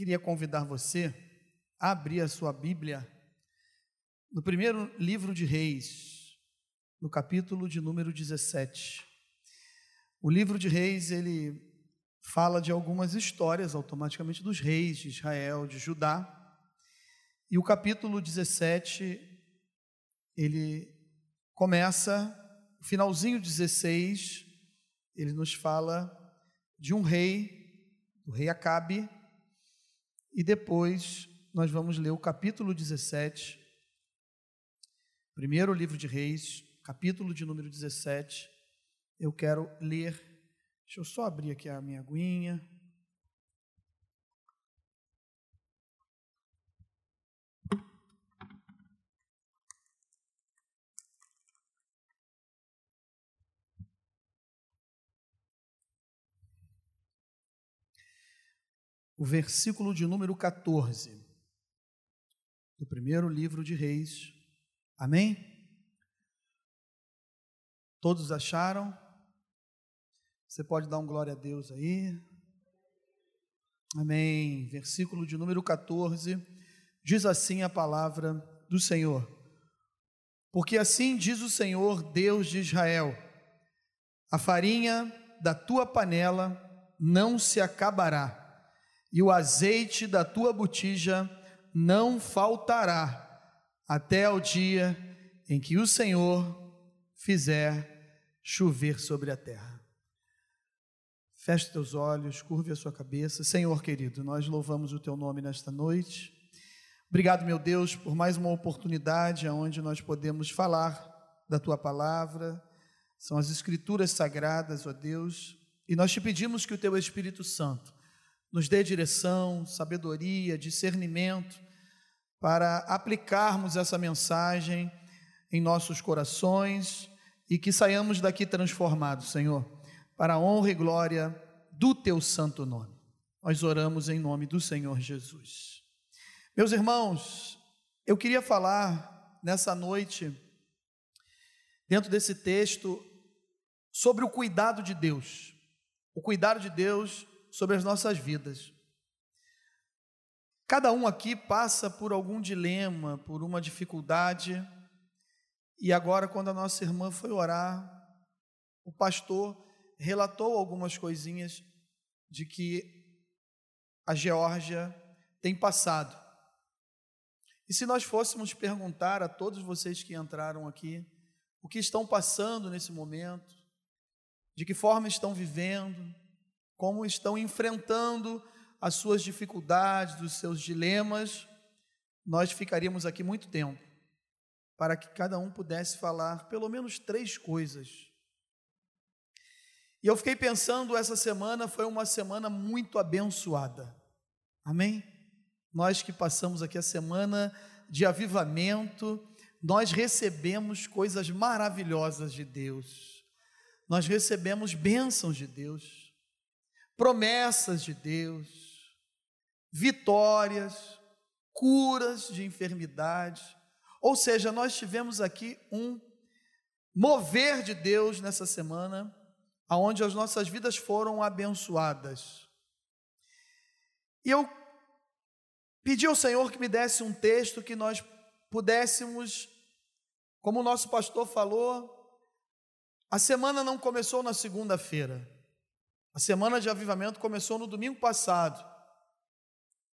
queria convidar você a abrir a sua Bíblia no primeiro livro de Reis, no capítulo de número 17. O livro de Reis, ele fala de algumas histórias automaticamente dos reis de Israel, de Judá. E o capítulo 17, ele começa, finalzinho 16, ele nos fala de um rei, do rei Acabe, e depois nós vamos ler o capítulo 17, primeiro livro de Reis, capítulo de número 17. Eu quero ler, deixa eu só abrir aqui a minha aguinha. O versículo de número 14 do primeiro livro de Reis. Amém? Todos acharam? Você pode dar um glória a Deus aí? Amém. Versículo de número 14 diz assim a palavra do Senhor: Porque assim diz o Senhor, Deus de Israel: a farinha da tua panela não se acabará e o azeite da tua botija não faltará até ao dia em que o Senhor fizer chover sobre a terra. Feche teus olhos, curve a sua cabeça. Senhor querido, nós louvamos o teu nome nesta noite. Obrigado, meu Deus, por mais uma oportunidade onde nós podemos falar da tua palavra. São as escrituras sagradas, ó Deus, e nós te pedimos que o teu Espírito Santo nos dê direção, sabedoria, discernimento para aplicarmos essa mensagem em nossos corações e que saiamos daqui transformados, Senhor, para a honra e glória do teu santo nome. Nós oramos em nome do Senhor Jesus. Meus irmãos, eu queria falar nessa noite, dentro desse texto, sobre o cuidado de Deus. O cuidado de Deus sobre as nossas vidas. Cada um aqui passa por algum dilema, por uma dificuldade, e agora, quando a nossa irmã foi orar, o pastor relatou algumas coisinhas de que a Geórgia tem passado. E se nós fôssemos perguntar a todos vocês que entraram aqui, o que estão passando nesse momento, de que forma estão vivendo, como estão enfrentando as suas dificuldades, os seus dilemas, nós ficaríamos aqui muito tempo para que cada um pudesse falar pelo menos três coisas. E eu fiquei pensando, essa semana foi uma semana muito abençoada. Amém? Nós que passamos aqui a semana de avivamento, nós recebemos coisas maravilhosas de Deus. Nós recebemos bênçãos de Deus promessas de Deus, vitórias, curas de enfermidade. Ou seja, nós tivemos aqui um mover de Deus nessa semana, aonde as nossas vidas foram abençoadas. E eu pedi ao Senhor que me desse um texto que nós pudéssemos, como o nosso pastor falou, a semana não começou na segunda-feira. A semana de avivamento começou no domingo passado.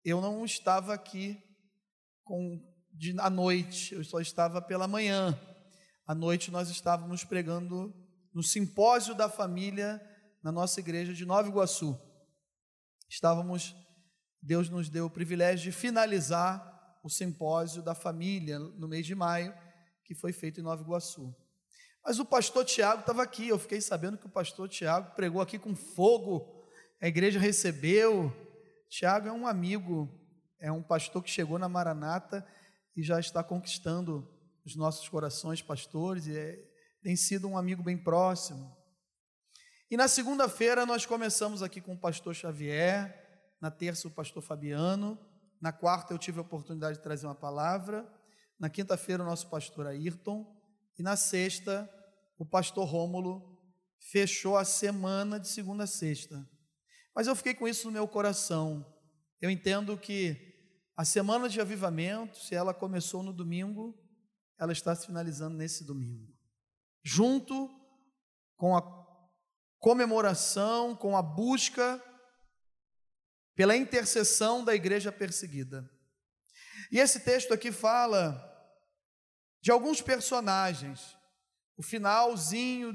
Eu não estava aqui com de, à noite, eu só estava pela manhã. À noite nós estávamos pregando no simpósio da família na nossa igreja de Nova Iguaçu. Estávamos, Deus nos deu o privilégio de finalizar o simpósio da família no mês de maio, que foi feito em Nova Iguaçu. Mas o pastor Tiago estava aqui, eu fiquei sabendo que o pastor Tiago pregou aqui com fogo, a igreja recebeu. Tiago é um amigo, é um pastor que chegou na Maranata e já está conquistando os nossos corações, pastores, e é, tem sido um amigo bem próximo. E na segunda-feira nós começamos aqui com o pastor Xavier, na terça o pastor Fabiano, na quarta eu tive a oportunidade de trazer uma palavra, na quinta-feira o nosso pastor Ayrton, e na sexta, o pastor Rômulo fechou a semana de segunda a sexta. Mas eu fiquei com isso no meu coração. eu entendo que a semana de avivamento, se ela começou no domingo, ela está se finalizando nesse domingo. Junto com a comemoração, com a busca pela intercessão da igreja perseguida. E esse texto aqui fala de alguns personagens. O finalzinho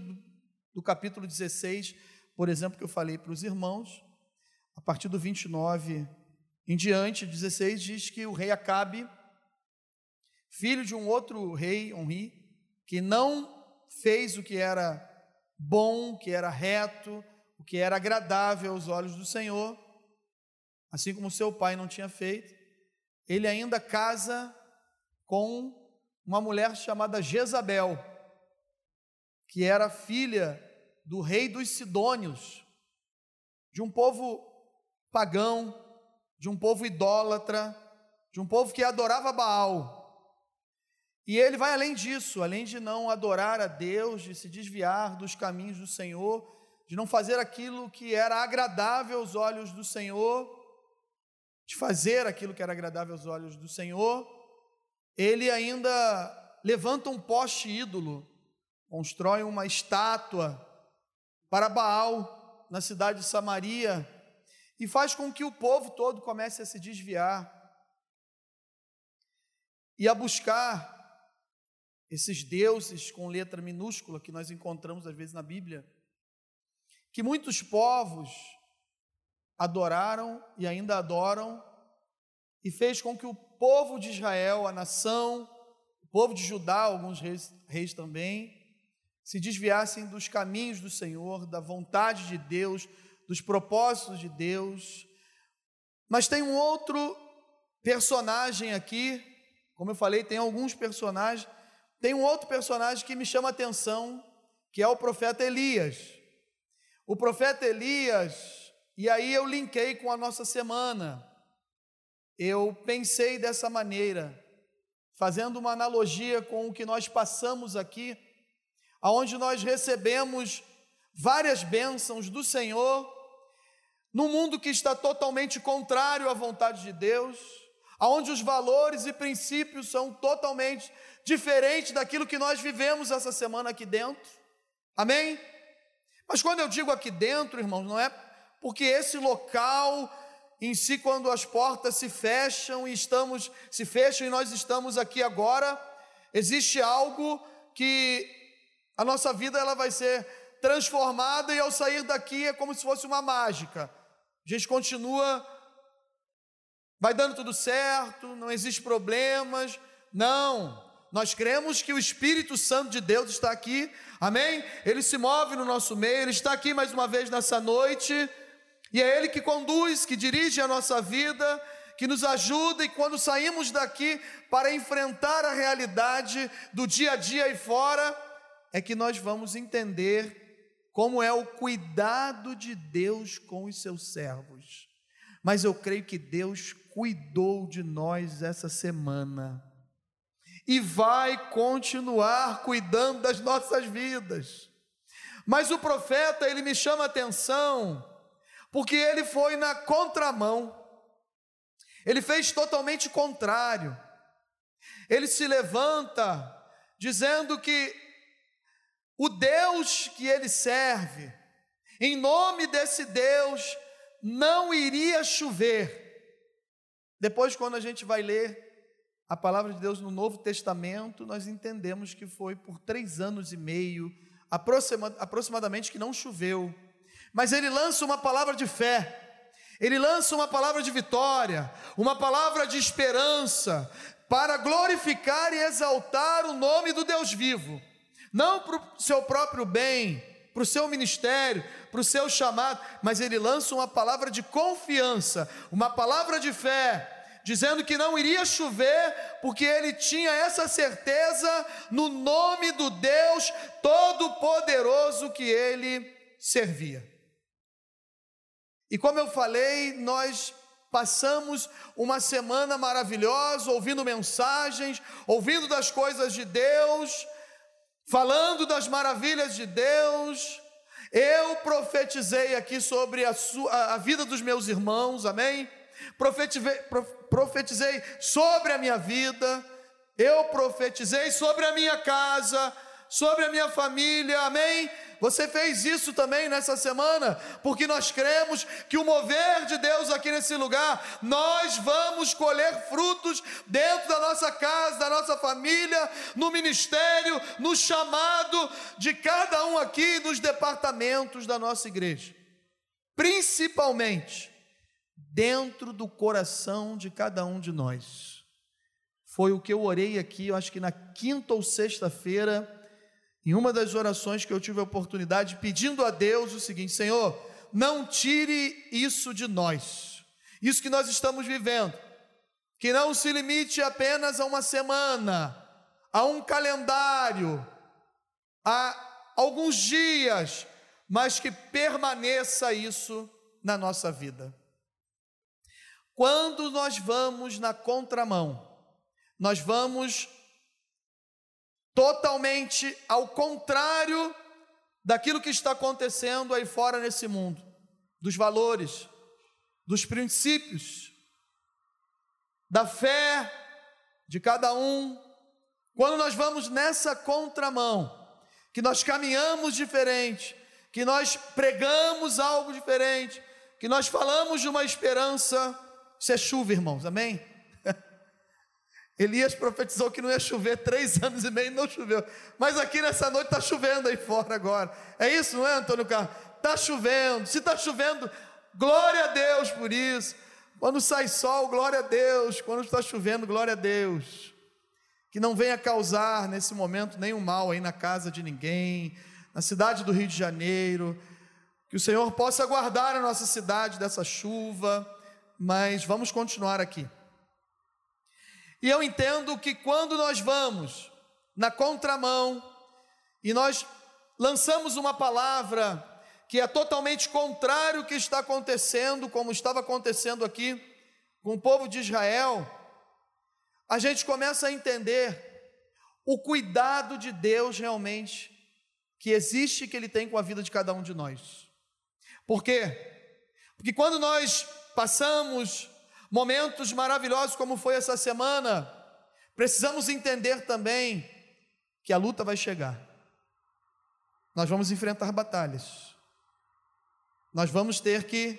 do capítulo 16, por exemplo, que eu falei para os irmãos, a partir do 29 em diante, 16 diz que o rei Acabe, filho de um outro rei, Onri, que não fez o que era bom, o que era reto, o que era agradável aos olhos do Senhor, assim como seu pai não tinha feito, ele ainda casa com uma mulher chamada Jezabel, que era filha do rei dos Sidônios, de um povo pagão, de um povo idólatra, de um povo que adorava Baal. E ele vai além disso, além de não adorar a Deus, de se desviar dos caminhos do Senhor, de não fazer aquilo que era agradável aos olhos do Senhor, de fazer aquilo que era agradável aos olhos do Senhor, ele ainda levanta um poste ídolo, constrói uma estátua para Baal na cidade de Samaria e faz com que o povo todo comece a se desviar e a buscar esses deuses com letra minúscula que nós encontramos às vezes na Bíblia, que muitos povos adoraram e ainda adoram, e fez com que o povo de Israel, a nação, o povo de Judá, alguns reis, reis também, se desviassem dos caminhos do Senhor, da vontade de Deus, dos propósitos de Deus. Mas tem um outro personagem aqui, como eu falei, tem alguns personagens, tem um outro personagem que me chama a atenção, que é o profeta Elias. O profeta Elias e aí eu linkei com a nossa semana. Eu pensei dessa maneira, fazendo uma analogia com o que nós passamos aqui, aonde nós recebemos várias bênçãos do Senhor, num mundo que está totalmente contrário à vontade de Deus, aonde os valores e princípios são totalmente diferentes daquilo que nós vivemos essa semana aqui dentro. Amém? Mas quando eu digo aqui dentro, irmãos, não é porque esse local em si, quando as portas se fecham e estamos, se fecham e nós estamos aqui agora, existe algo que a nossa vida ela vai ser transformada e ao sair daqui é como se fosse uma mágica. A gente continua, vai dando tudo certo, não existe problemas. Não, nós cremos que o Espírito Santo de Deus está aqui, amém? Ele se move no nosso meio, ele está aqui mais uma vez nessa noite e é Ele que conduz, que dirige a nossa vida, que nos ajuda, e quando saímos daqui para enfrentar a realidade do dia a dia e fora, é que nós vamos entender como é o cuidado de Deus com os seus servos. Mas eu creio que Deus cuidou de nós essa semana e vai continuar cuidando das nossas vidas. Mas o profeta, ele me chama atenção porque ele foi na contramão, ele fez totalmente contrário. Ele se levanta dizendo que o Deus que ele serve, em nome desse Deus, não iria chover. Depois, quando a gente vai ler a palavra de Deus no Novo Testamento, nós entendemos que foi por três anos e meio, aproximadamente, que não choveu mas ele lança uma palavra de fé, ele lança uma palavra de vitória, uma palavra de esperança, para glorificar e exaltar o nome do Deus vivo, não para o seu próprio bem, para o seu ministério, para o seu chamado, mas ele lança uma palavra de confiança, uma palavra de fé, dizendo que não iria chover, porque ele tinha essa certeza no nome do Deus Todo-Poderoso que ele servia. E como eu falei, nós passamos uma semana maravilhosa, ouvindo mensagens, ouvindo das coisas de Deus, falando das maravilhas de Deus. Eu profetizei aqui sobre a, sua, a vida dos meus irmãos, amém? profetizei sobre a minha vida, eu profetizei sobre a minha casa, sobre a minha família, amém? Você fez isso também nessa semana, porque nós cremos que o mover de Deus aqui nesse lugar, nós vamos colher frutos dentro da nossa casa, da nossa família, no ministério, no chamado de cada um aqui nos departamentos da nossa igreja. Principalmente dentro do coração de cada um de nós. Foi o que eu orei aqui, eu acho que na quinta ou sexta-feira em uma das orações que eu tive a oportunidade, pedindo a Deus o seguinte: Senhor, não tire isso de nós, isso que nós estamos vivendo, que não se limite apenas a uma semana, a um calendário, a alguns dias, mas que permaneça isso na nossa vida. Quando nós vamos na contramão, nós vamos totalmente ao contrário daquilo que está acontecendo aí fora nesse mundo, dos valores, dos princípios, da fé de cada um. Quando nós vamos nessa contramão, que nós caminhamos diferente, que nós pregamos algo diferente, que nós falamos de uma esperança, isso é chuva, irmãos, amém? Elias profetizou que não ia chover três anos e meio e não choveu. Mas aqui nessa noite está chovendo aí fora agora. É isso, não é, Antônio Carlos? Está chovendo. Se está chovendo, glória a Deus por isso. Quando sai sol, glória a Deus. Quando está chovendo, glória a Deus. Que não venha causar nesse momento nenhum mal aí na casa de ninguém, na cidade do Rio de Janeiro. Que o Senhor possa guardar a nossa cidade dessa chuva. Mas vamos continuar aqui. E eu entendo que quando nós vamos na contramão e nós lançamos uma palavra que é totalmente contrário ao que está acontecendo, como estava acontecendo aqui com o povo de Israel, a gente começa a entender o cuidado de Deus realmente que existe que ele tem com a vida de cada um de nós. Por quê? Porque quando nós passamos momentos maravilhosos como foi essa semana, precisamos entender também que a luta vai chegar. Nós vamos enfrentar batalhas. Nós vamos ter que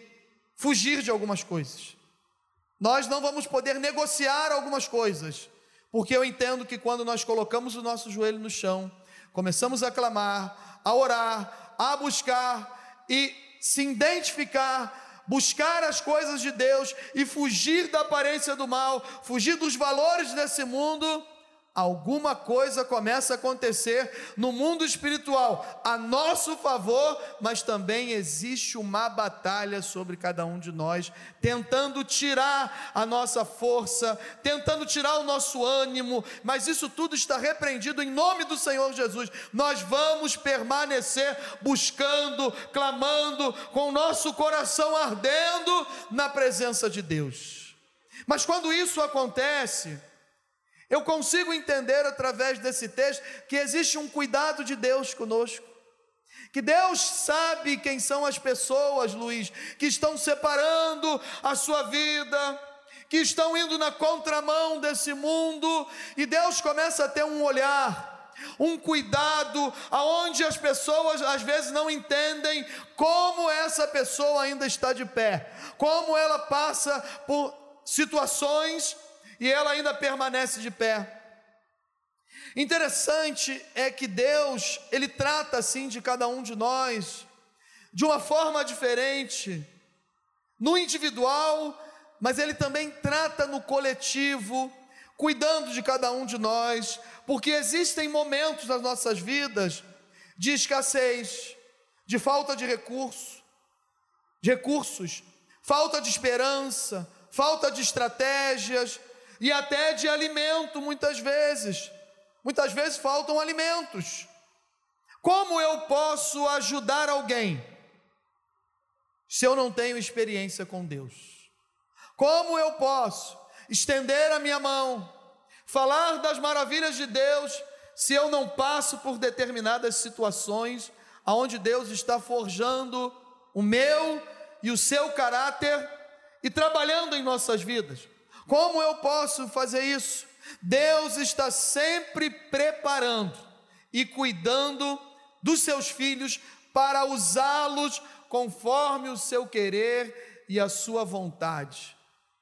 fugir de algumas coisas. Nós não vamos poder negociar algumas coisas, porque eu entendo que quando nós colocamos o nosso joelho no chão, começamos a clamar, a orar, a buscar e se identificar buscar as coisas de Deus e fugir da aparência do mal, fugir dos valores desse mundo, alguma coisa começa a acontecer no mundo espiritual a nosso favor, mas também existe uma batalha sobre cada um de nós, tentando tirar a nossa força, tentando tirar o nosso ânimo, mas isso tudo está repreendido em nome do Senhor Jesus. Nós vamos permanecer buscando, clamando, com o nosso coração ardendo na presença de Deus. Mas quando isso acontece, eu consigo entender através desse texto que existe um cuidado de Deus conosco. Que Deus sabe quem são as pessoas, Luiz, que estão separando a sua vida, que estão indo na contramão desse mundo, e Deus começa a ter um olhar, um cuidado, aonde as pessoas às vezes não entendem como essa pessoa ainda está de pé, como ela passa por situações e ela ainda permanece de pé. Interessante é que Deus, Ele trata assim de cada um de nós, de uma forma diferente, no individual, mas Ele também trata no coletivo, cuidando de cada um de nós, porque existem momentos nas nossas vidas de escassez, de falta de recurso, de recursos, falta de esperança, falta de estratégias, e até de alimento, muitas vezes. Muitas vezes faltam alimentos. Como eu posso ajudar alguém se eu não tenho experiência com Deus? Como eu posso estender a minha mão, falar das maravilhas de Deus, se eu não passo por determinadas situações aonde Deus está forjando o meu e o seu caráter e trabalhando em nossas vidas. Como eu posso fazer isso? Deus está sempre preparando e cuidando dos seus filhos para usá-los conforme o seu querer e a sua vontade.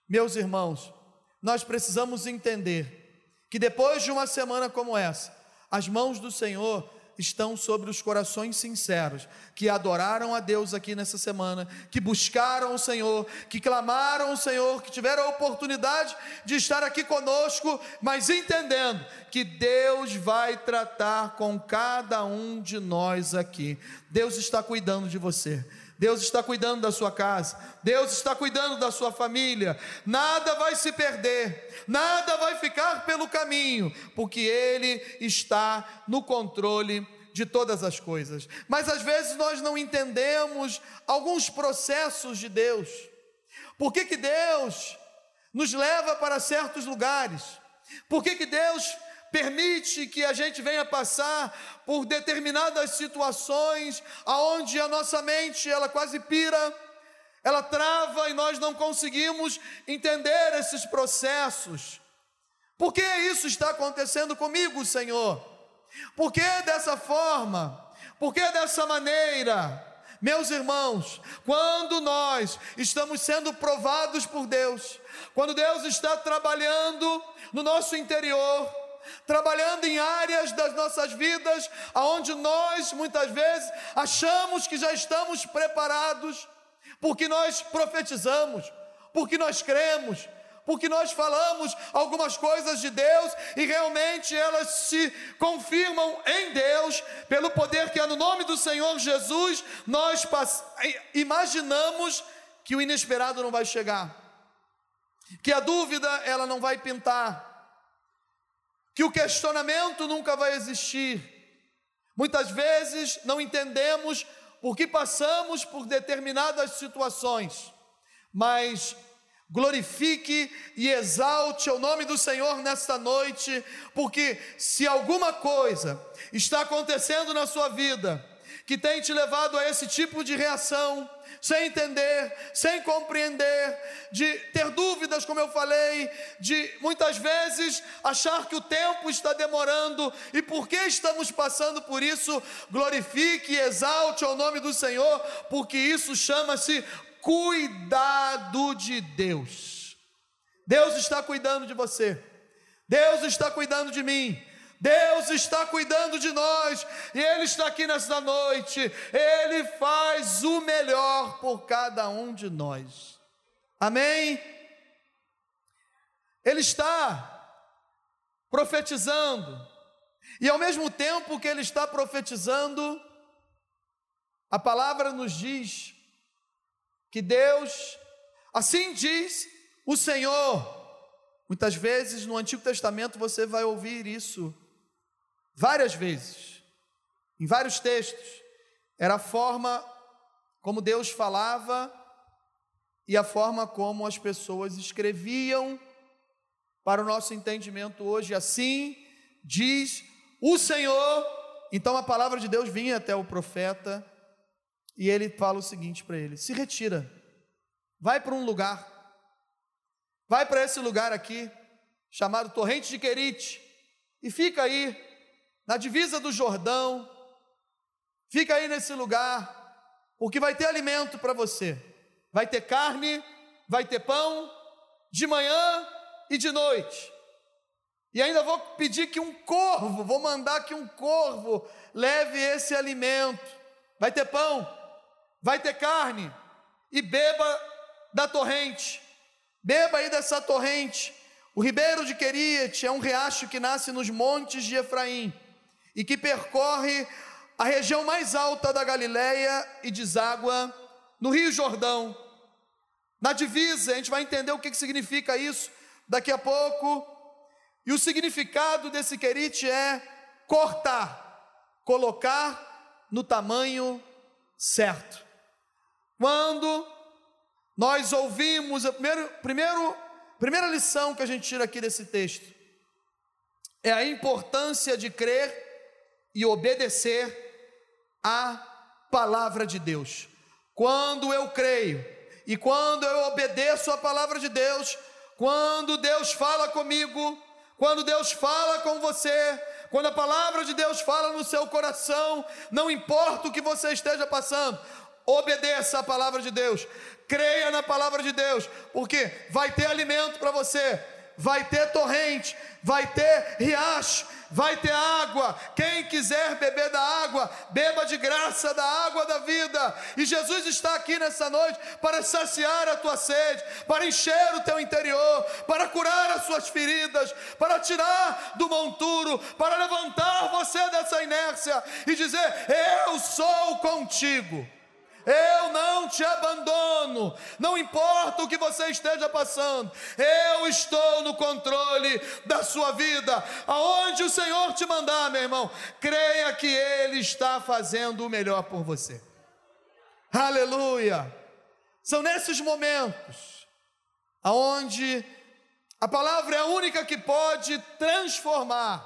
Meus irmãos, nós precisamos entender que depois de uma semana como essa, as mãos do Senhor estão sobre os corações sinceros, que adoraram a Deus aqui nessa semana, que buscaram o Senhor, que clamaram o Senhor, que tiveram a oportunidade de estar aqui conosco, mas entendendo que Deus vai tratar com cada um de nós aqui. Deus está cuidando de você. Deus está cuidando da sua casa, Deus está cuidando da sua família, nada vai se perder, nada vai ficar pelo caminho, porque Ele está no controle de todas as coisas. Mas às vezes nós não entendemos alguns processos de Deus. Por que, que Deus nos leva para certos lugares? Por que, que Deus permite que a gente venha passar por determinadas situações aonde a nossa mente ela quase pira, ela trava e nós não conseguimos entender esses processos. Por que isso está acontecendo comigo, Senhor? Por que dessa forma? Por que dessa maneira? Meus irmãos, quando nós estamos sendo provados por Deus, quando Deus está trabalhando no nosso interior, trabalhando em áreas das nossas vidas aonde nós muitas vezes achamos que já estamos preparados, porque nós profetizamos, porque nós cremos, porque nós falamos algumas coisas de Deus e realmente elas se confirmam em Deus, pelo poder que é no nome do Senhor Jesus, nós imaginamos que o inesperado não vai chegar, que a dúvida ela não vai pintar, que o questionamento nunca vai existir. Muitas vezes não entendemos por que passamos por determinadas situações, mas glorifique e exalte o nome do Senhor nesta noite, porque se alguma coisa está acontecendo na sua vida que tem te levado a esse tipo de reação, sem entender, sem compreender, de ter dúvidas, como eu falei, de muitas vezes achar que o tempo está demorando e por que estamos passando por isso, glorifique e exalte ao nome do Senhor, porque isso chama-se cuidado de Deus. Deus está cuidando de você, Deus está cuidando de mim. Deus está cuidando de nós e Ele está aqui nesta noite. Ele faz o melhor por cada um de nós. Amém? Ele está profetizando, e ao mesmo tempo que Ele está profetizando, a palavra nos diz que Deus, assim diz o Senhor. Muitas vezes no Antigo Testamento você vai ouvir isso várias vezes, em vários textos, era a forma como Deus falava e a forma como as pessoas escreviam para o nosso entendimento hoje. Assim diz o Senhor. Então a palavra de Deus vinha até o profeta e ele fala o seguinte para ele: se retira, vai para um lugar, vai para esse lugar aqui, chamado Torrente de Querite, e fica aí na divisa do Jordão. Fica aí nesse lugar, porque vai ter alimento para você. Vai ter carne, vai ter pão, de manhã e de noite. E ainda vou pedir que um corvo, vou mandar que um corvo leve esse alimento. Vai ter pão, vai ter carne, e beba da torrente. Beba aí dessa torrente. O ribeiro de Queriate é um riacho que nasce nos montes de Efraim e que percorre a região mais alta da Galileia e deságua no Rio Jordão. Na divisa, a gente vai entender o que, significa isso daqui a pouco. E o significado desse querite é cortar, colocar no tamanho certo. Quando nós ouvimos, a primeiro, primeira lição que a gente tira aqui desse texto é a importância de crer e obedecer à palavra de Deus. Quando eu creio E quando eu obedeço a palavra de Deus, quando Deus fala comigo, quando Deus fala com você, quando a palavra de Deus fala no seu coração, não importa o que você esteja passando, obedeça a palavra de Deus, creia na palavra de Deus, porque vai ter alimento para você, vai ter torrente, vai ter riacho, vai ter água. Quem quiser beber da água, beba de graça da água da vida. E Jesus está aqui nessa noite para saciar a tua sede, para encher o teu interior, para curar as suas feridas, para tirar do monturo, para levantar você dessa inércia e dizer: Eu sou contigo. Eu não te abandono, não importa o que você esteja passando, eu estou no controle da sua vida. Aonde o Senhor te mandar, meu irmão, creia que Ele está fazendo o melhor por você. Aleluia! São nesses momentos aonde a palavra é a única que pode transformar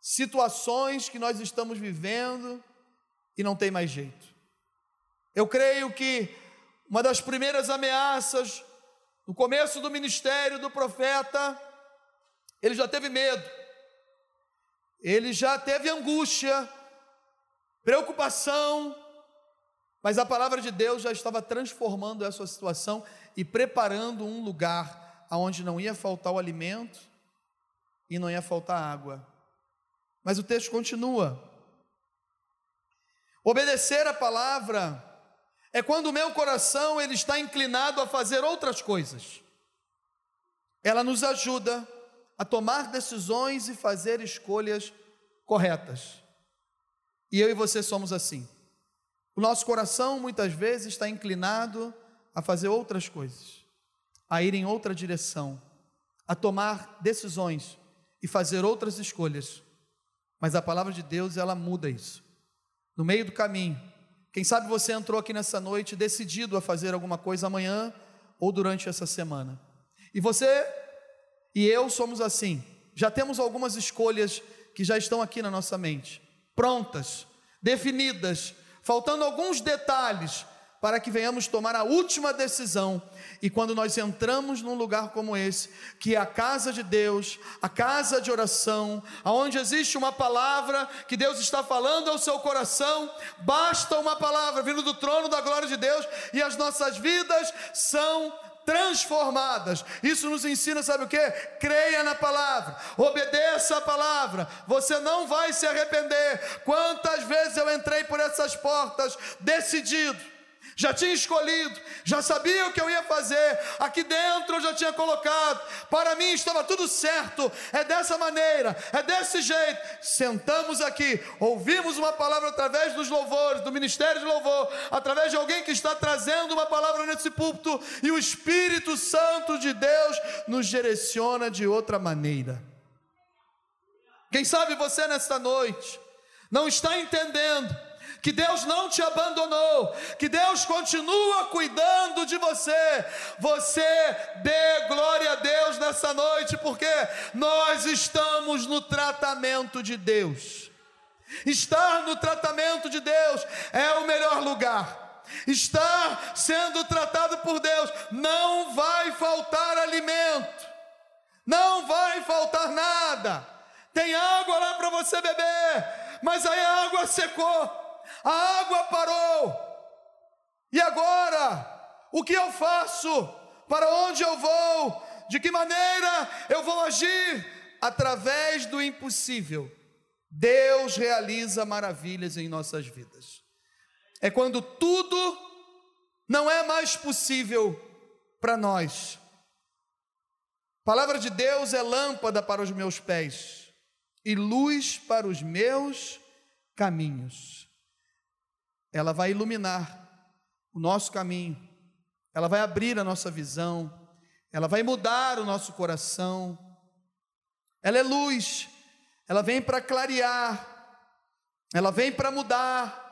situações que nós estamos vivendo e não tem mais jeito. Eu creio que uma das primeiras ameaças no começo do ministério do profeta, ele já teve medo, ele já teve angústia, preocupação, mas a palavra de Deus já estava transformando essa situação e preparando um lugar onde não ia faltar o alimento e não ia faltar água. Mas o texto continua. Obedecer a palavra é quando o meu coração ele está inclinado a fazer outras coisas. Ela nos ajuda a tomar decisões e fazer escolhas corretas. E eu e você somos assim. O nosso coração muitas vezes está inclinado a fazer outras coisas, a ir em outra direção, a tomar decisões e fazer outras escolhas. Mas a palavra de Deus, ela muda isso. No meio do caminho, quem sabe você entrou aqui nessa noite decidido a fazer alguma coisa amanhã ou durante essa semana. E você e eu somos assim. Já temos algumas escolhas que já estão aqui na nossa mente, prontas, definidas, faltando alguns detalhes para que venhamos tomar a última decisão. E quando nós entramos num lugar como esse, que é a casa de Deus, a casa de oração, aonde existe uma palavra que Deus está falando ao seu coração, basta uma palavra vindo do trono da glória de Deus e as nossas vidas são transformadas. Isso nos ensina, sabe o que? Creia na palavra, obedeça a palavra, você não vai se arrepender. Quantas vezes eu entrei por essas portas decidido, já tinha escolhido, já sabia o que eu ia fazer, aqui dentro eu já tinha colocado, para mim estava tudo certo, é dessa maneira, é desse jeito. Sentamos aqui, ouvimos uma palavra através dos louvores, do ministério de louvor, através de alguém que está trazendo uma palavra nesse púlpito, e o Espírito Santo de Deus nos direciona de outra maneira. Quem sabe você nesta noite não está entendendo que Deus não te abandonou, que Deus continua cuidando de você. Você dê glória a Deus nessa noite, porque nós estamos no tratamento de Deus. Estar no tratamento de Deus é o melhor lugar. Estar sendo tratado por Deus, não vai faltar alimento, não vai faltar nada. Tem água lá para você beber, mas aí a água secou a água parou. E agora, o que eu faço? Para onde eu vou? De que maneira eu vou agir? Através do impossível, Deus realiza maravilhas em nossas vidas. É quando tudo não é mais possível para nós. A palavra de Deus é lâmpada para os meus pés e luz para os meus caminhos ela vai iluminar o nosso caminho, ela vai abrir a nossa visão, ela vai mudar o nosso coração. Ela é luz, ela vem para clarear, ela vem para mudar.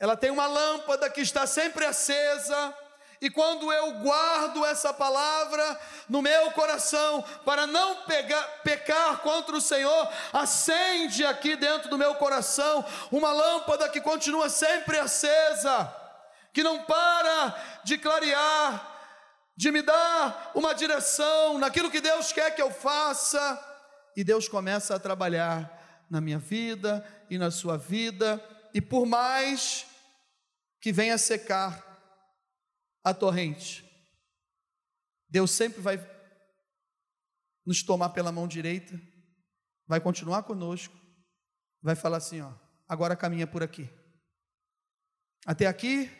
Ela tem uma lâmpada que está sempre acesa e quando eu guardo essa palavra no meu coração, para não pegar, pecar contra o Senhor, acende aqui dentro do meu coração uma lâmpada que continua sempre acesa, que não para de clarear, de me dar uma direção naquilo que Deus quer que eu faça, e Deus começa a trabalhar na minha vida e na sua vida, e por mais que venha secar a torrente, Deus sempre vai nos tomar pela mão direita, vai continuar conosco, vai falar assim: ó, agora caminha por aqui. Até aqui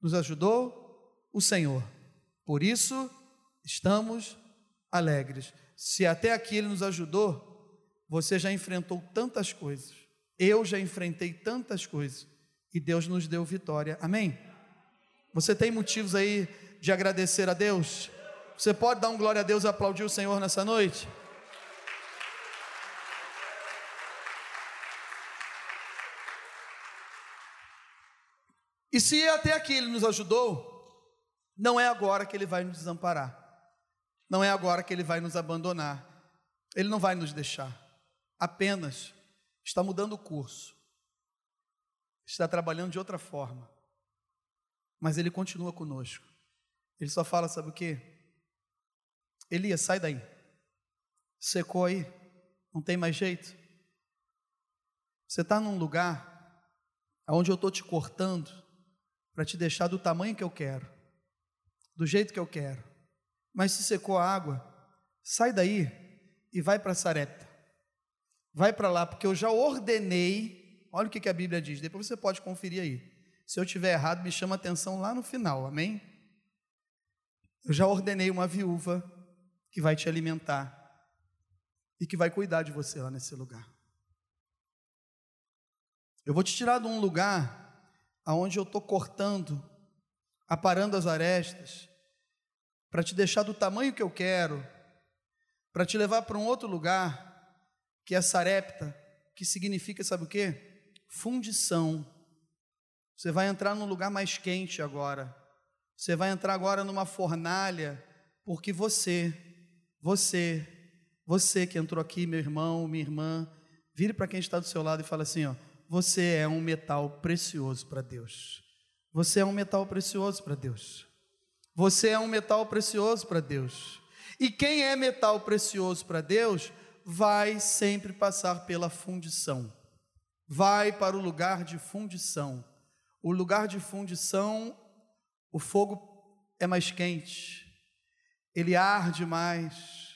nos ajudou o Senhor, por isso estamos alegres. Se até aqui Ele nos ajudou, você já enfrentou tantas coisas, eu já enfrentei tantas coisas, e Deus nos deu vitória, amém? Você tem motivos aí de agradecer a Deus? Você pode dar um glória a Deus e aplaudir o Senhor nessa noite? E se até aqui Ele nos ajudou, não é agora que Ele vai nos desamparar, não é agora que Ele vai nos abandonar, Ele não vai nos deixar, apenas está mudando o curso, está trabalhando de outra forma, mas Ele continua conosco. Ele só fala, sabe o que? Elias, sai daí. Secou aí, não tem mais jeito. Você está num lugar onde eu estou te cortando para te deixar do tamanho que eu quero, do jeito que eu quero. Mas se secou a água, sai daí e vai para Sarepta. Vai para lá, porque eu já ordenei. Olha o que, que a Bíblia diz, depois você pode conferir aí. Se eu tiver errado, me chama atenção lá no final, amém? Eu já ordenei uma viúva que vai te alimentar e que vai cuidar de você lá nesse lugar. Eu vou te tirar de um lugar aonde eu estou cortando, aparando as arestas, para te deixar do tamanho que eu quero, para te levar para um outro lugar, que é Sarepta, que significa, sabe o que? Fundição. Você vai entrar num lugar mais quente agora. Você vai entrar agora numa fornalha, porque você, você, você que entrou aqui, meu irmão, minha irmã, vire para quem está do seu lado e fala assim: ó, você é um metal precioso para Deus. Você é um metal precioso para Deus. Você é um metal precioso para Deus. E quem é metal precioso para Deus vai sempre passar pela fundição. Vai para o lugar de fundição. O lugar de fundição, o fogo é mais quente, ele arde mais,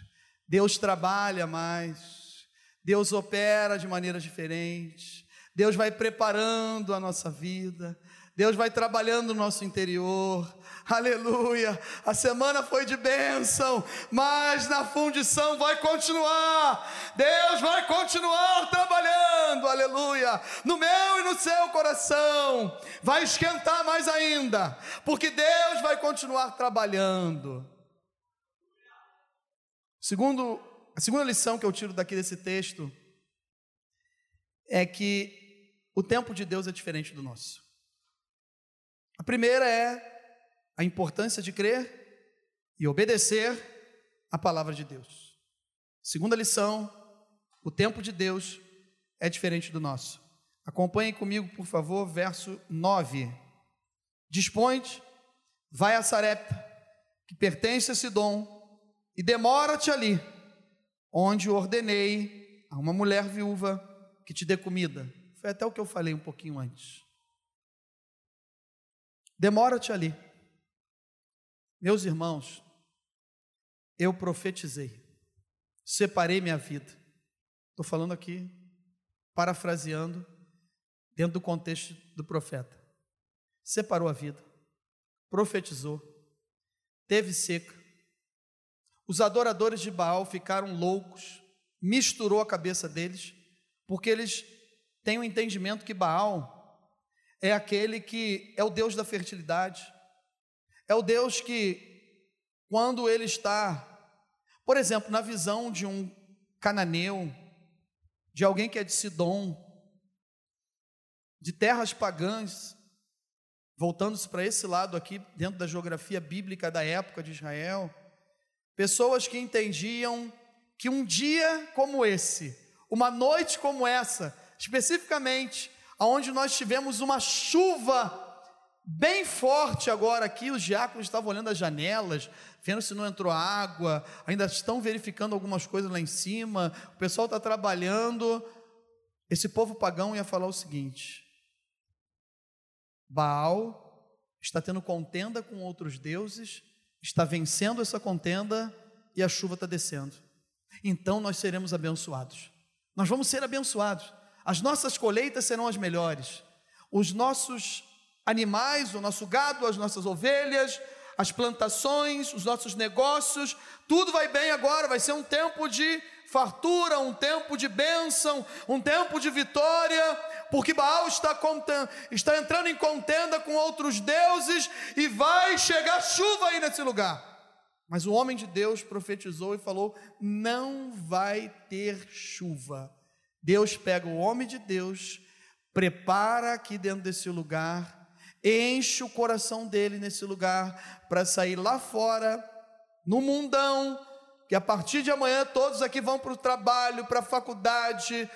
Deus trabalha mais, Deus opera de maneira diferente. Deus vai preparando a nossa vida, Deus vai trabalhando no nosso interior, aleluia. A semana foi de bênção, mas na fundição vai continuar, Deus vai continuar trabalhando, aleluia, no meu e no seu coração, vai esquentar mais ainda, porque Deus vai continuar trabalhando. Segundo, a segunda lição que eu tiro daqui desse texto é que o tempo de Deus é diferente do nosso. A primeira é a importância de crer e obedecer a palavra de Deus. Segunda lição, o tempo de Deus é diferente do nosso. Acompanhe comigo, por favor, verso 9. dispõe vai a Sarepta, que pertence a Sidom, e demora-te ali, onde ordenei a uma mulher viúva que te dê comida. Foi até o que eu falei um pouquinho antes. Demora-te ali. Meus irmãos, eu profetizei, separei minha vida. Estou falando aqui, parafraseando, dentro do contexto do profeta. Separou a vida, profetizou, teve seca. Os adoradores de Baal ficaram loucos, misturou a cabeça deles, porque eles tem o um entendimento que Baal é aquele que é o Deus da fertilidade, é o Deus que, quando ele está, por exemplo, na visão de um cananeu, de alguém que é de Sidom, de terras pagãs, voltando-se para esse lado aqui, dentro da geografia bíblica da época de Israel, pessoas que entendiam que um dia como esse, uma noite como essa, especificamente aonde nós tivemos uma chuva bem forte agora aqui. Os diáconos estavam olhando as janelas, vendo se não entrou água, ainda estão verificando algumas coisas lá em cima. O pessoal está trabalhando. Esse povo pagão ia falar o seguinte: Baal está tendo contenda com outros deuses, está vencendo essa contenda e a chuva está descendo. Então nós seremos abençoados. Nós vamos ser abençoados. As nossas colheitas serão as melhores. Os nossos animais, o nosso gado, as nossas ovelhas, as plantações, os nossos negócios, tudo vai bem agora, vai ser um tempo de fartura, um tempo de bênção, um tempo de vitória, porque Baal está, está entrando em contenda com outros deuses e vai chegar chuva aí nesse lugar. Mas o homem de Deus profetizou e falou: não vai ter chuva. Deus pega o homem de Deus, prepara aqui dentro desse lugar, enche o coração dele nesse lugar para sair lá fora, no mundão, que a partir de amanhã todos aqui vão para o trabalho, para a faculdade,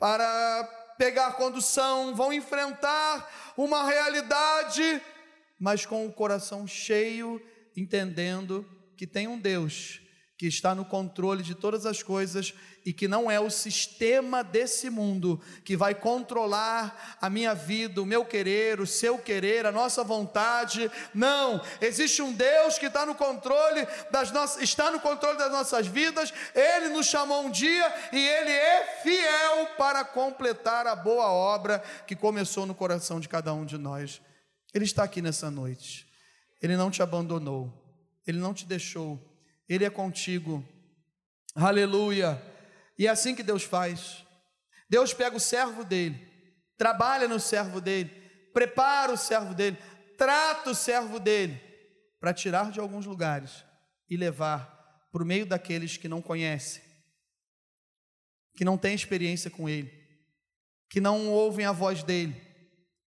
para pegar condução, vão enfrentar uma realidade, mas com o coração cheio, entendendo que tem um Deus que está no controle de todas as coisas e que não é o sistema desse mundo que vai controlar a minha vida, o meu querer, o seu querer, a nossa vontade. Não, existe um Deus que está no controle das nossas, está no controle das nossas vidas. Ele nos chamou um dia e ele é fiel para completar a boa obra que começou no coração de cada um de nós. Ele está aqui nessa noite. Ele não te abandonou. Ele não te deixou ele é contigo. Aleluia. E é assim que Deus faz. Deus pega o servo dele, trabalha no servo dele, prepara o servo dele, trata o servo dele para tirar de alguns lugares e levar para o meio daqueles que não conhecem, que não têm experiência com ele, que não ouvem a voz dele,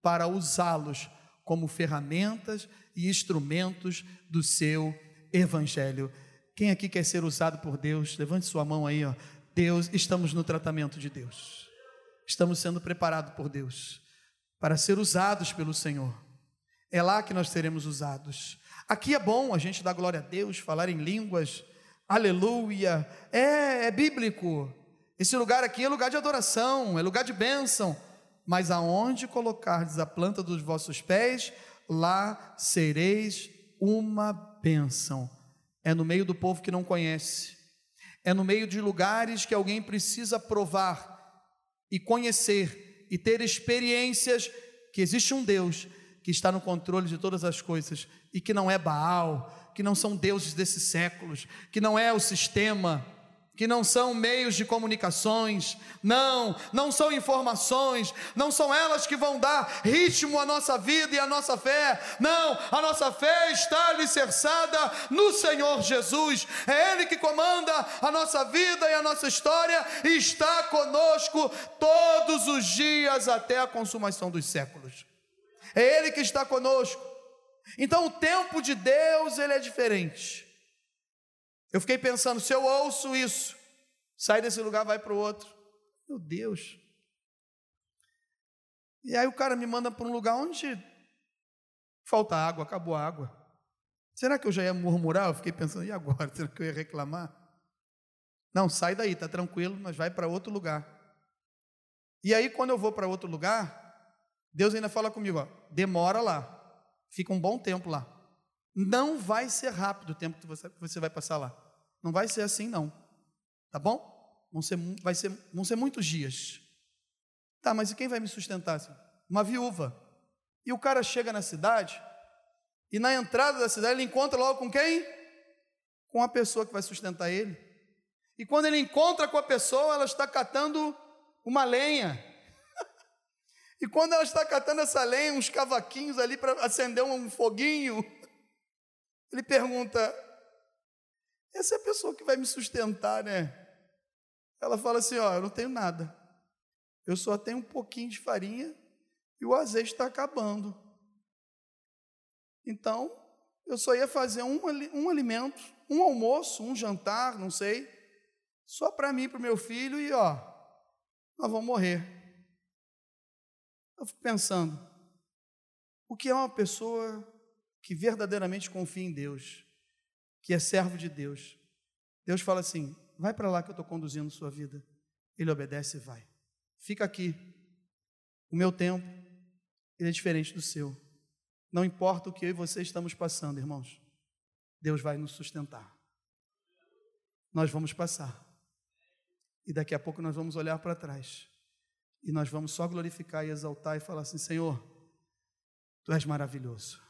para usá-los como ferramentas e instrumentos do seu evangelho. Quem aqui quer ser usado por Deus? Levante sua mão aí, ó. Deus, estamos no tratamento de Deus. Estamos sendo preparados por Deus para ser usados pelo Senhor. É lá que nós seremos usados. Aqui é bom a gente dar glória a Deus, falar em línguas. Aleluia. É, é bíblico. Esse lugar aqui é lugar de adoração, é lugar de bênção. Mas aonde colocardes a planta dos vossos pés, lá sereis uma bênção é no meio do povo que não conhece, é no meio de lugares que alguém precisa provar e conhecer e ter experiências que existe um Deus que está no controle de todas as coisas e que não é Baal, que não são deuses desses séculos, que não é o sistema que não são meios de comunicações, não, não são informações, não são elas que vão dar ritmo à nossa vida e à nossa fé, não, a nossa fé está alicerçada no Senhor Jesus, é Ele que comanda a nossa vida e a nossa história e está conosco todos os dias até a consumação dos séculos, é Ele que está conosco, então o tempo de Deus ele é diferente, eu fiquei pensando, se eu ouço isso, sai desse lugar, vai para o outro. Meu Deus. E aí o cara me manda para um lugar onde falta água, acabou a água. Será que eu já ia murmurar? Eu fiquei pensando, e agora? Será que eu ia reclamar? Não, sai daí, está tranquilo, mas vai para outro lugar. E aí, quando eu vou para outro lugar, Deus ainda fala comigo, ó, demora lá, fica um bom tempo lá. Não vai ser rápido o tempo que você vai passar lá. Não vai ser assim, não. Tá bom? Vão ser, vai ser, vão ser muitos dias. Tá, mas e quem vai me sustentar? Assim? Uma viúva. E o cara chega na cidade, e na entrada da cidade ele encontra logo com quem? Com a pessoa que vai sustentar ele. E quando ele encontra com a pessoa, ela está catando uma lenha. e quando ela está catando essa lenha, uns cavaquinhos ali para acender um foguinho, ele pergunta: essa é a pessoa que vai me sustentar, né? Ela fala assim: Ó, eu não tenho nada. Eu só tenho um pouquinho de farinha e o azeite está acabando. Então, eu só ia fazer um, um alimento, um almoço, um jantar, não sei, só para mim e para o meu filho, e ó, nós vamos morrer. Eu fico pensando, O que é uma pessoa que verdadeiramente confia em Deus, que é servo de Deus? Deus fala assim: vai para lá que eu estou conduzindo sua vida. Ele obedece e vai. Fica aqui. O meu tempo ele é diferente do seu. Não importa o que eu e você estamos passando, irmãos. Deus vai nos sustentar. Nós vamos passar. E daqui a pouco nós vamos olhar para trás. E nós vamos só glorificar e exaltar e falar assim: Senhor, Tu és maravilhoso.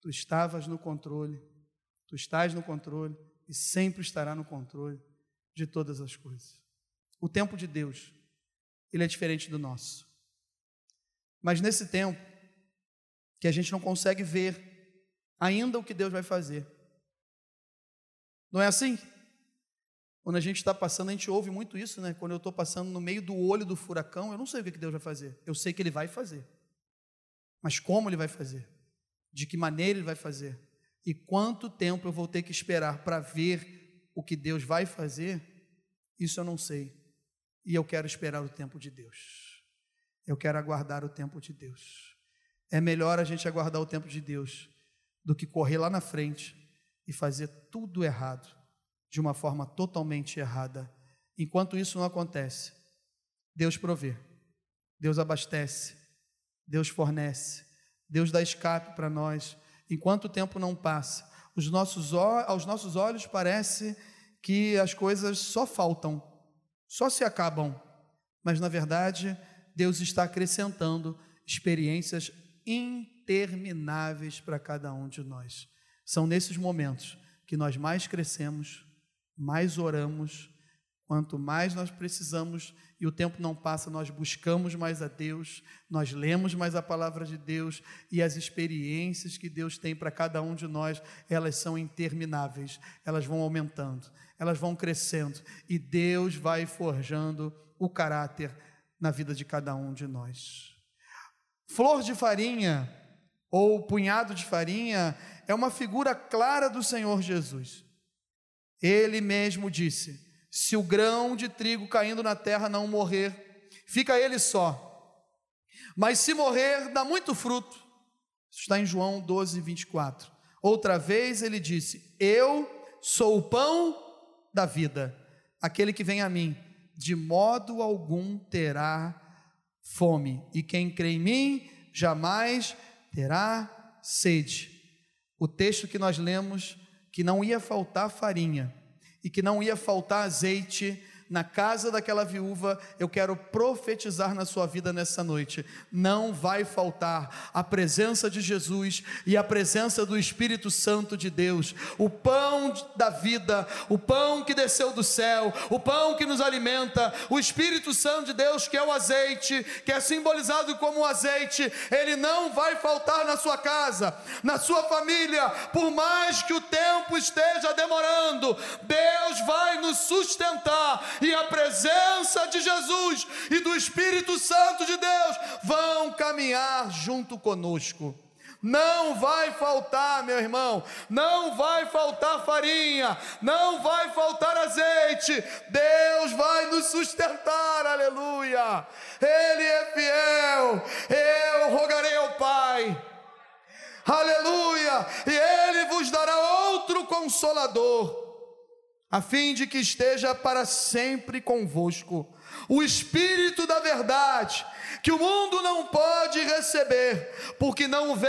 Tu estavas no controle, Tu estás no controle e sempre estará no controle de todas as coisas. O tempo de Deus, ele é diferente do nosso. Mas nesse tempo, que a gente não consegue ver ainda o que Deus vai fazer. Não é assim? Quando a gente está passando, a gente ouve muito isso, né? Quando eu estou passando no meio do olho do furacão, eu não sei o que Deus vai fazer. Eu sei que Ele vai fazer. Mas como Ele vai fazer? De que maneira Ele vai fazer? E quanto tempo eu vou ter que esperar para ver o que Deus vai fazer? Isso eu não sei. E eu quero esperar o tempo de Deus. Eu quero aguardar o tempo de Deus. É melhor a gente aguardar o tempo de Deus do que correr lá na frente e fazer tudo errado de uma forma totalmente errada. Enquanto isso não acontece, Deus provê, Deus abastece, Deus fornece, Deus dá escape para nós. Enquanto o tempo não passa, os nossos, aos nossos olhos parece que as coisas só faltam, só se acabam, mas na verdade Deus está acrescentando experiências intermináveis para cada um de nós. São nesses momentos que nós mais crescemos, mais oramos, quanto mais nós precisamos e o tempo não passa, nós buscamos mais a Deus, nós lemos mais a palavra de Deus e as experiências que Deus tem para cada um de nós, elas são intermináveis, elas vão aumentando, elas vão crescendo e Deus vai forjando o caráter na vida de cada um de nós. Flor de farinha ou punhado de farinha é uma figura clara do Senhor Jesus. Ele mesmo disse: se o grão de trigo caindo na terra não morrer, fica ele só. Mas se morrer, dá muito fruto. Isso está em João 12, 24. Outra vez ele disse: Eu sou o pão da vida. Aquele que vem a mim, de modo algum terá fome, e quem crê em mim jamais terá sede. O texto que nós lemos que não ia faltar farinha e que não ia faltar azeite na casa daquela viúva, eu quero profetizar na sua vida nessa noite. Não vai faltar a presença de Jesus e a presença do Espírito Santo de Deus, o pão da vida, o pão que desceu do céu, o pão que nos alimenta, o Espírito Santo de Deus, que é o azeite, que é simbolizado como o azeite, ele não vai faltar na sua casa, na sua família, por mais que o tempo esteja demorando, Deus vai nos sustentar e a presença de Jesus e do Espírito Santo de Deus vão caminhar junto conosco. Não vai faltar, meu irmão, não vai faltar farinha, não vai faltar azeite, Deus vai nos sustentar, aleluia. Ele é fiel, eu rogarei ao Pai, aleluia, e Ele vos dará outro consolador a fim de que esteja para sempre convosco. O Espírito da Verdade, que o mundo não pode receber, porque não vê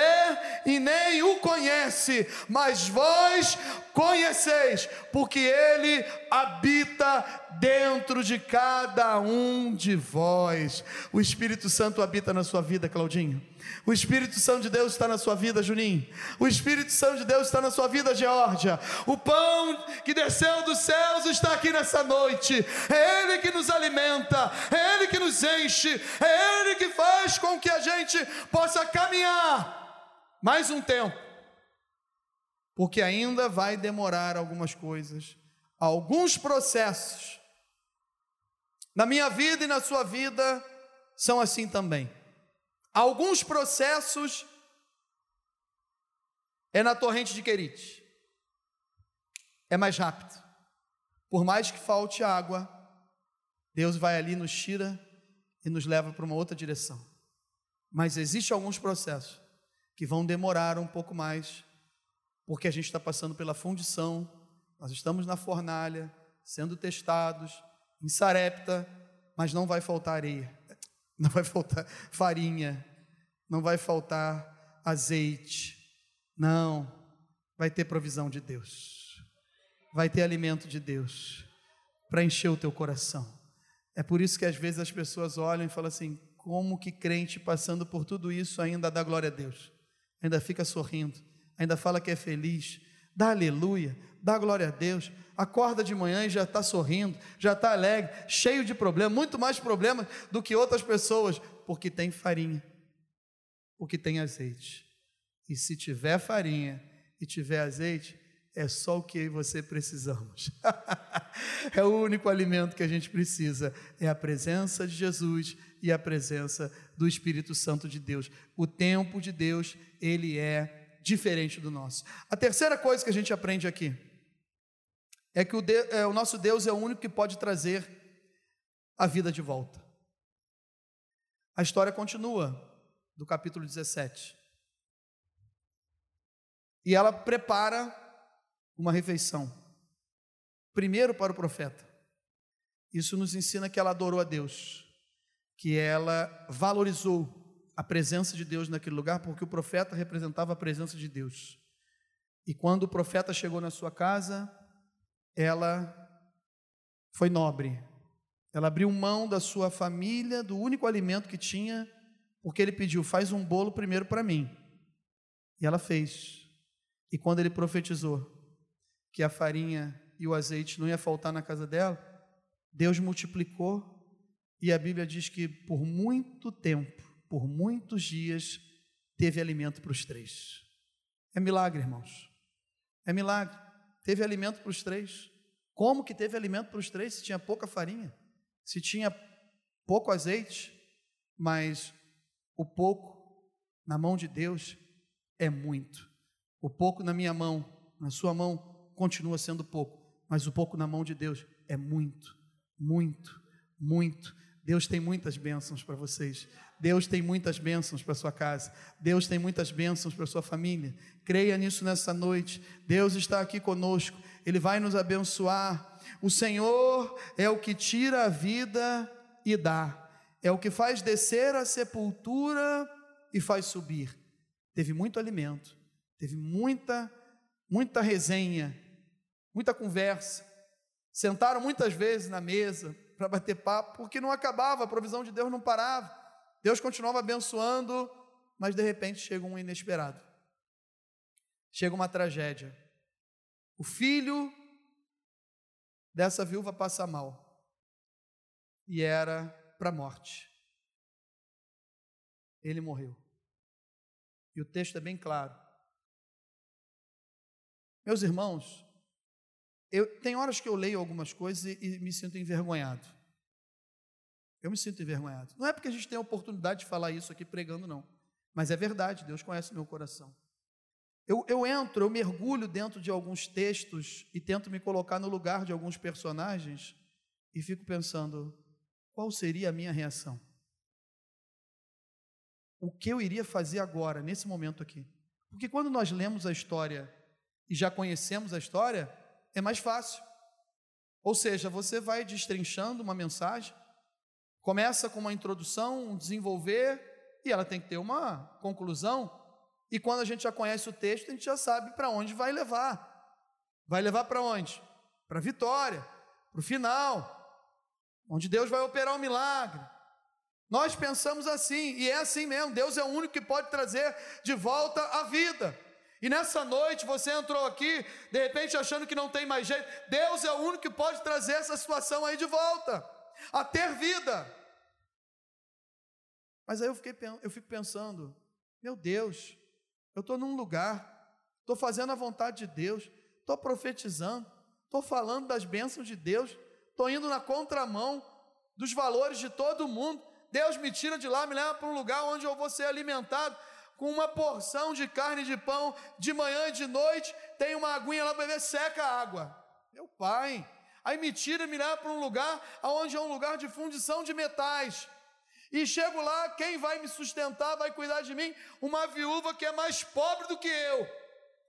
e nem o conhece, mas vós conheceis, porque ele habita dentro de cada um de vós. O Espírito Santo habita na sua vida, Claudinho. O Espírito Santo de Deus está na sua vida, Juninho. O Espírito Santo de Deus está na sua vida, Geórgia. O pão que desceu dos céus está aqui nessa noite. É Ele que nos alimenta, é Ele que nos enche, é Ele que faz com que a gente possa caminhar mais um tempo, porque ainda vai demorar algumas coisas, alguns processos. Na minha vida e na sua vida são assim também. Alguns processos é na torrente de Querite. É mais rápido. Por mais que falte água, Deus vai ali, nos tira e nos leva para uma outra direção. Mas existem alguns processos que vão demorar um pouco mais, porque a gente está passando pela fundição, nós estamos na fornalha, sendo testados, em Sarepta, mas não vai faltar areia, não vai faltar farinha, não vai faltar azeite, não, vai ter provisão de Deus, vai ter alimento de Deus para encher o teu coração. É por isso que às vezes as pessoas olham e falam assim: como que crente passando por tudo isso ainda dá glória a Deus, ainda fica sorrindo, ainda fala que é feliz, dá aleluia, dá glória a Deus, acorda de manhã e já está sorrindo, já está alegre, cheio de problemas, muito mais problemas do que outras pessoas, porque tem farinha, porque tem azeite. E se tiver farinha e tiver azeite, é só o que você precisamos. é o único alimento que a gente precisa, é a presença de Jesus e a presença do Espírito Santo de Deus. O tempo de Deus, ele é diferente do nosso. A terceira coisa que a gente aprende aqui é que o, de, é, o nosso Deus é o único que pode trazer a vida de volta. A história continua do capítulo 17. E ela prepara uma refeição. Primeiro para o profeta. Isso nos ensina que ela adorou a Deus, que ela valorizou a presença de Deus naquele lugar, porque o profeta representava a presença de Deus. E quando o profeta chegou na sua casa, ela foi nobre. Ela abriu mão da sua família, do único alimento que tinha, porque ele pediu: faz um bolo primeiro para mim. E ela fez. E quando ele profetizou que a farinha e o azeite não ia faltar na casa dela, Deus multiplicou e a Bíblia diz que por muito tempo, por muitos dias, teve alimento para os três. É milagre, irmãos. É milagre. Teve alimento para os três. Como que teve alimento para os três se tinha pouca farinha? Se tinha pouco azeite? Mas o pouco na mão de Deus é muito. O pouco na minha mão, na sua mão, continua sendo pouco, mas o pouco na mão de Deus é muito, muito, muito. Deus tem muitas bênçãos para vocês. Deus tem muitas bênçãos para sua casa. Deus tem muitas bênçãos para sua família. Creia nisso nessa noite. Deus está aqui conosco. Ele vai nos abençoar. O Senhor é o que tira a vida e dá. É o que faz descer a sepultura e faz subir. Teve muito alimento, teve muita muita resenha, muita conversa. Sentaram muitas vezes na mesa para bater papo, porque não acabava, a provisão de Deus não parava. Deus continuava abençoando, mas de repente chega um inesperado. Chega uma tragédia. O filho dessa viúva passa mal. E era para a morte. Ele morreu. E o texto é bem claro. Meus irmãos, eu, tem horas que eu leio algumas coisas e, e me sinto envergonhado. Eu me sinto envergonhado. Não é porque a gente tem a oportunidade de falar isso aqui pregando, não. Mas é verdade, Deus conhece meu coração. Eu, eu entro, eu mergulho dentro de alguns textos e tento me colocar no lugar de alguns personagens e fico pensando: qual seria a minha reação? O que eu iria fazer agora, nesse momento aqui? Porque quando nós lemos a história e já conhecemos a história, é mais fácil. Ou seja, você vai destrinchando uma mensagem, começa com uma introdução, um desenvolver, e ela tem que ter uma conclusão. E quando a gente já conhece o texto, a gente já sabe para onde vai levar. Vai levar para onde? Para a vitória, para o final, onde Deus vai operar o um milagre. Nós pensamos assim, e é assim mesmo: Deus é o único que pode trazer de volta a vida. E nessa noite você entrou aqui, de repente achando que não tem mais jeito. Deus é o único que pode trazer essa situação aí de volta, a ter vida. Mas aí eu, fiquei, eu fico pensando, meu Deus, eu estou num lugar, estou fazendo a vontade de Deus, estou profetizando, estou falando das bênçãos de Deus, estou indo na contramão dos valores de todo mundo. Deus me tira de lá, me leva para um lugar onde eu vou ser alimentado com uma porção de carne e de pão, de manhã e de noite, tem uma aguinha lá para beber, seca a água. Meu pai. Aí me tira e me leva para um lugar onde é um lugar de fundição de metais. E chego lá, quem vai me sustentar, vai cuidar de mim? Uma viúva que é mais pobre do que eu,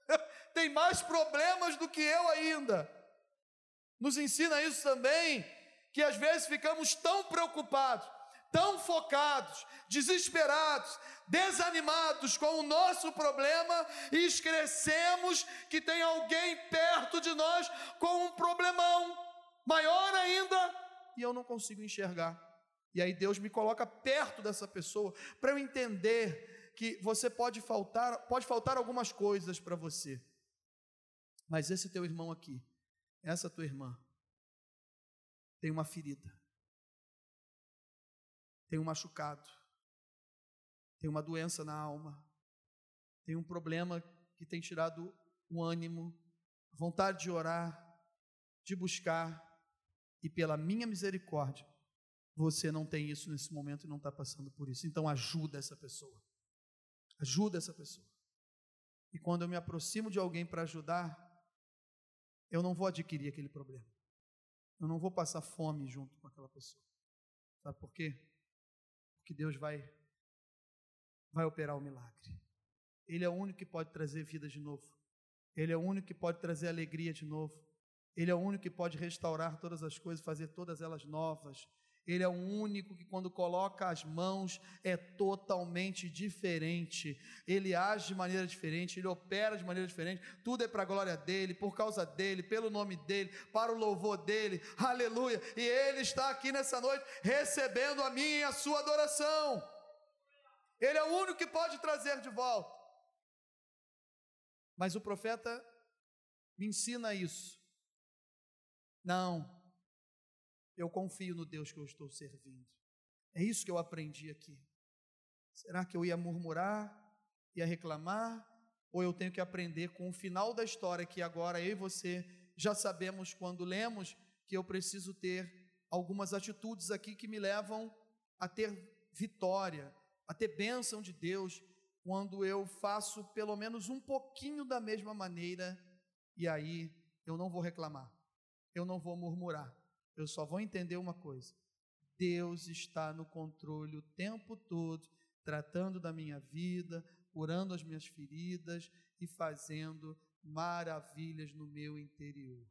tem mais problemas do que eu ainda. Nos ensina isso também, que às vezes ficamos tão preocupados, tão focados, desesperados, desanimados com o nosso problema e esquecemos que tem alguém perto de nós com um problemão maior ainda e eu não consigo enxergar. E aí Deus me coloca perto dessa pessoa para eu entender que você pode faltar, pode faltar algumas coisas para você. Mas esse teu irmão aqui, essa tua irmã tem uma ferida. Tem um machucado. Tem uma doença na alma. Tem um problema que tem tirado o ânimo, vontade de orar, de buscar, e pela minha misericórdia, você não tem isso nesse momento e não está passando por isso. Então ajuda essa pessoa. Ajuda essa pessoa. E quando eu me aproximo de alguém para ajudar, eu não vou adquirir aquele problema. Eu não vou passar fome junto com aquela pessoa. Sabe por quê? Porque Deus vai vai operar o milagre. Ele é o único que pode trazer vida de novo. Ele é o único que pode trazer alegria de novo. Ele é o único que pode restaurar todas as coisas, fazer todas elas novas. Ele é o único que, quando coloca as mãos, é totalmente diferente. Ele age de maneira diferente, ele opera de maneira diferente. Tudo é para a glória dele, por causa dele, pelo nome dele, para o louvor dele. Aleluia. E ele está aqui nessa noite recebendo a minha e a sua adoração. Ele é o único que pode trazer de volta. Mas o profeta me ensina isso. Não, eu confio no Deus que eu estou servindo. É isso que eu aprendi aqui. Será que eu ia murmurar, ia reclamar, ou eu tenho que aprender com o final da história que agora eu e você já sabemos quando lemos que eu preciso ter algumas atitudes aqui que me levam a ter vitória, a ter bênção de Deus, quando eu faço pelo menos um pouquinho da mesma maneira, e aí eu não vou reclamar, eu não vou murmurar, eu só vou entender uma coisa: Deus está no controle o tempo todo, tratando da minha vida, curando as minhas feridas e fazendo maravilhas no meu interior.